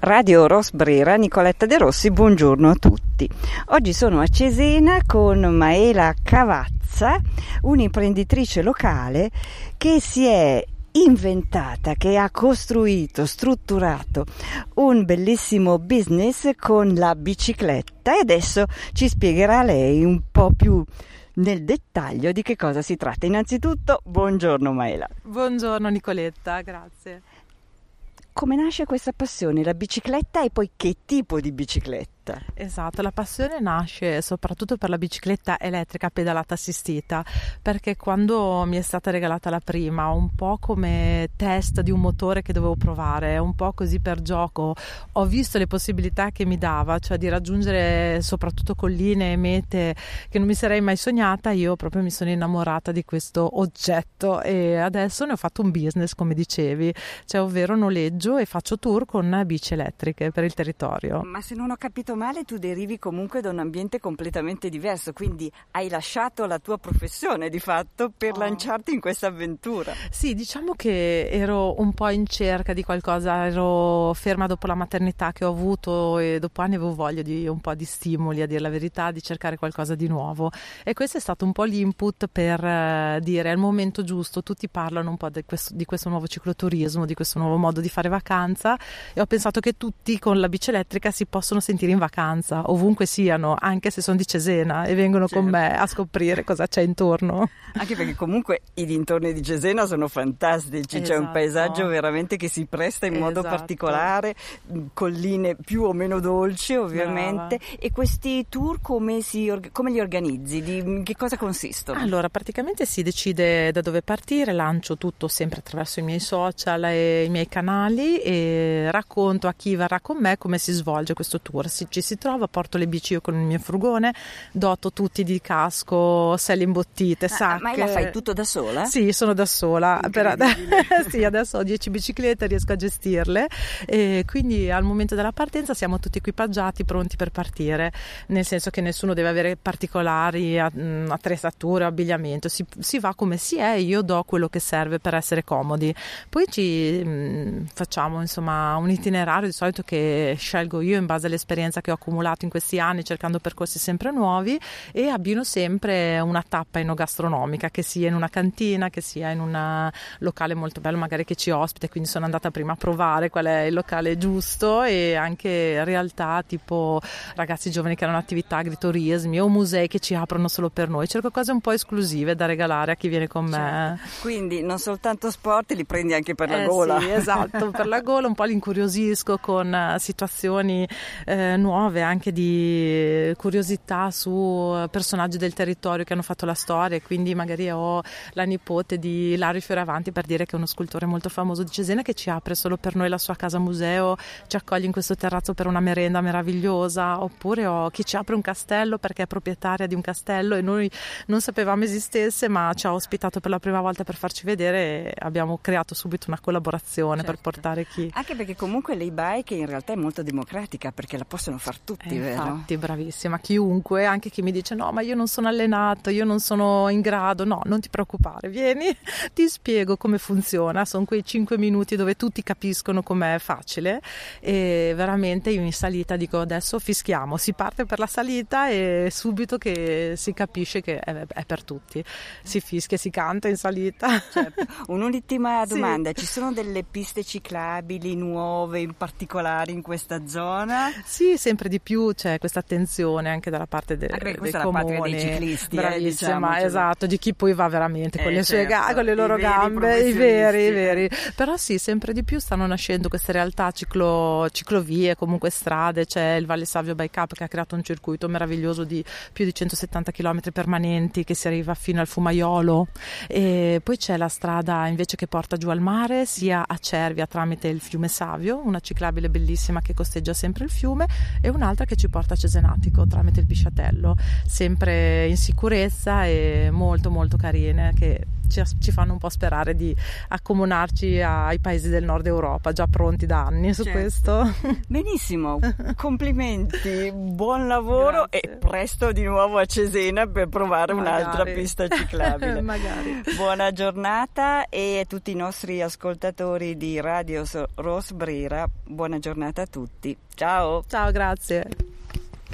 Radio Rosbrera, Nicoletta De Rossi, buongiorno a tutti. Oggi sono a Cesena con Maela Cavazza, un'imprenditrice locale che si è inventata, che ha costruito, strutturato un bellissimo business con la bicicletta e adesso ci spiegherà lei un po' più nel dettaglio di che cosa si tratta. Innanzitutto, buongiorno Maela. Buongiorno Nicoletta, grazie. Come nasce questa passione? La bicicletta e poi che tipo di bicicletta? Esatto, la passione nasce soprattutto per la bicicletta elettrica pedalata assistita, perché quando mi è stata regalata la prima, un po' come test di un motore che dovevo provare, un po' così per gioco, ho visto le possibilità che mi dava, cioè di raggiungere soprattutto colline e mete che non mi sarei mai sognata, io proprio mi sono innamorata di questo oggetto e adesso ne ho fatto un business, come dicevi, cioè ovvero noleggio e faccio tour con bici elettriche per il territorio. Ma se non ho capito male tu derivi comunque da un ambiente completamente diverso, quindi hai lasciato la tua professione di fatto per oh. lanciarti in questa avventura. Sì, diciamo che ero un po' in cerca di qualcosa, ero ferma dopo la maternità che ho avuto e dopo anni avevo voglia di un po' di stimoli, a dire la verità, di cercare qualcosa di nuovo e questo è stato un po' l'input per uh, dire al momento giusto, tutti parlano un po' di questo, di questo nuovo cicloturismo, di questo nuovo modo di fare vacanza e ho pensato che tutti con la bici elettrica si possono sentire in vacanza vacanza, ovunque siano, anche se sono di Cesena e vengono certo. con me a scoprire cosa c'è intorno. Anche perché comunque i dintorni di Cesena sono fantastici, esatto. c'è un esatto. paesaggio veramente che si presta in modo esatto. particolare, colline più o meno dolci ovviamente. Brava. E questi tour come, si, come li organizzi? Di che cosa consistono? Allora, praticamente si decide da dove partire, lancio tutto sempre attraverso i miei social e i miei canali e racconto a chi verrà con me come si svolge questo tour. Si, ci si trova, porto le bici io con il mio furgone, doto tutti di casco, selle imbottite, sacche. Ma, ma la fai tutto da sola? Sì, sono da sola. Per, sì, adesso ho 10 biciclette, riesco a gestirle e quindi al momento della partenza siamo tutti equipaggiati, pronti per partire, nel senso che nessuno deve avere particolari attrezzature o abbigliamento, si, si va come si è, io do quello che serve per essere comodi. Poi ci mh, facciamo insomma un itinerario di solito che scelgo io in base all'esperienza che ho accumulato in questi anni cercando percorsi sempre nuovi e abbino sempre una tappa enogastronomica, che sia in una cantina, che sia in un locale molto bello, magari che ci ospita, quindi sono andata prima a provare qual è il locale giusto e anche realtà tipo ragazzi giovani che hanno attività agriturismi o musei che ci aprono solo per noi. Cerco cose un po' esclusive da regalare a chi viene con me. Certo. Quindi non soltanto sport, li prendi anche per la eh gola. Sì, esatto, per la gola un po' li incuriosisco con situazioni eh, nuove nuove, anche di curiosità su personaggi del territorio che hanno fatto la storia, quindi magari ho la nipote di Lario Fioravanti per dire che è uno scultore molto famoso di Cesena che ci apre solo per noi la sua casa museo, ci accoglie in questo terrazzo per una merenda meravigliosa, oppure ho chi ci apre un castello perché è proprietaria di un castello e noi non sapevamo esistesse, ma ci ha ospitato per la prima volta per farci vedere e abbiamo creato subito una collaborazione certo. per portare chi. Anche perché comunque l'e-bike in realtà è molto democratica perché la possono fare far tutti, eh, vero? Infatti, bravissima. Chiunque, anche chi mi dice no, ma io non sono allenato, io non sono in grado. No, non ti preoccupare, vieni, ti spiego come funziona. Sono quei 5 minuti dove tutti capiscono com'è facile e veramente io in salita dico adesso fischiamo, si parte per la salita e subito che si capisce che è, è per tutti. Si fischia, si canta in salita. Certo. Un'ultima domanda, sì. ci sono delle piste ciclabili nuove in particolare in questa zona? Sì, sempre sempre di più c'è questa attenzione anche dalla parte de, anche dei comuni, dei ciclisti, eh, bravissima, eh, diciamo, esatto, di chi poi va veramente eh, con le sue certo, ga- con le loro i gambe, i veri, i veri. Però sì, sempre di più stanno nascendo queste realtà ciclo, ciclovie, comunque strade, c'è il Valle Savio Bike Up che ha creato un circuito meraviglioso di più di 170 km permanenti che si arriva fino al Fumaiolo. E poi c'è la strada invece che porta giù al mare sia a Cervia tramite il fiume Savio, una ciclabile bellissima che costeggia sempre il fiume e un'altra che ci porta a Cesenatico tramite il Pisciatello, sempre in sicurezza e molto molto carine che ci, ci, fanno un po' sperare di accomunarci ai paesi del nord Europa, già pronti da anni su certo. questo. Benissimo, complimenti, buon lavoro Grazie. e presto di nuovo a Cesena per provare Magari. un'altra pista ciclabile. Magari. Buona giornata e a tutti i nostri ascoltatori di Radio Rosbrera, buona giornata a tutti. Ciao. Ciao, grazie.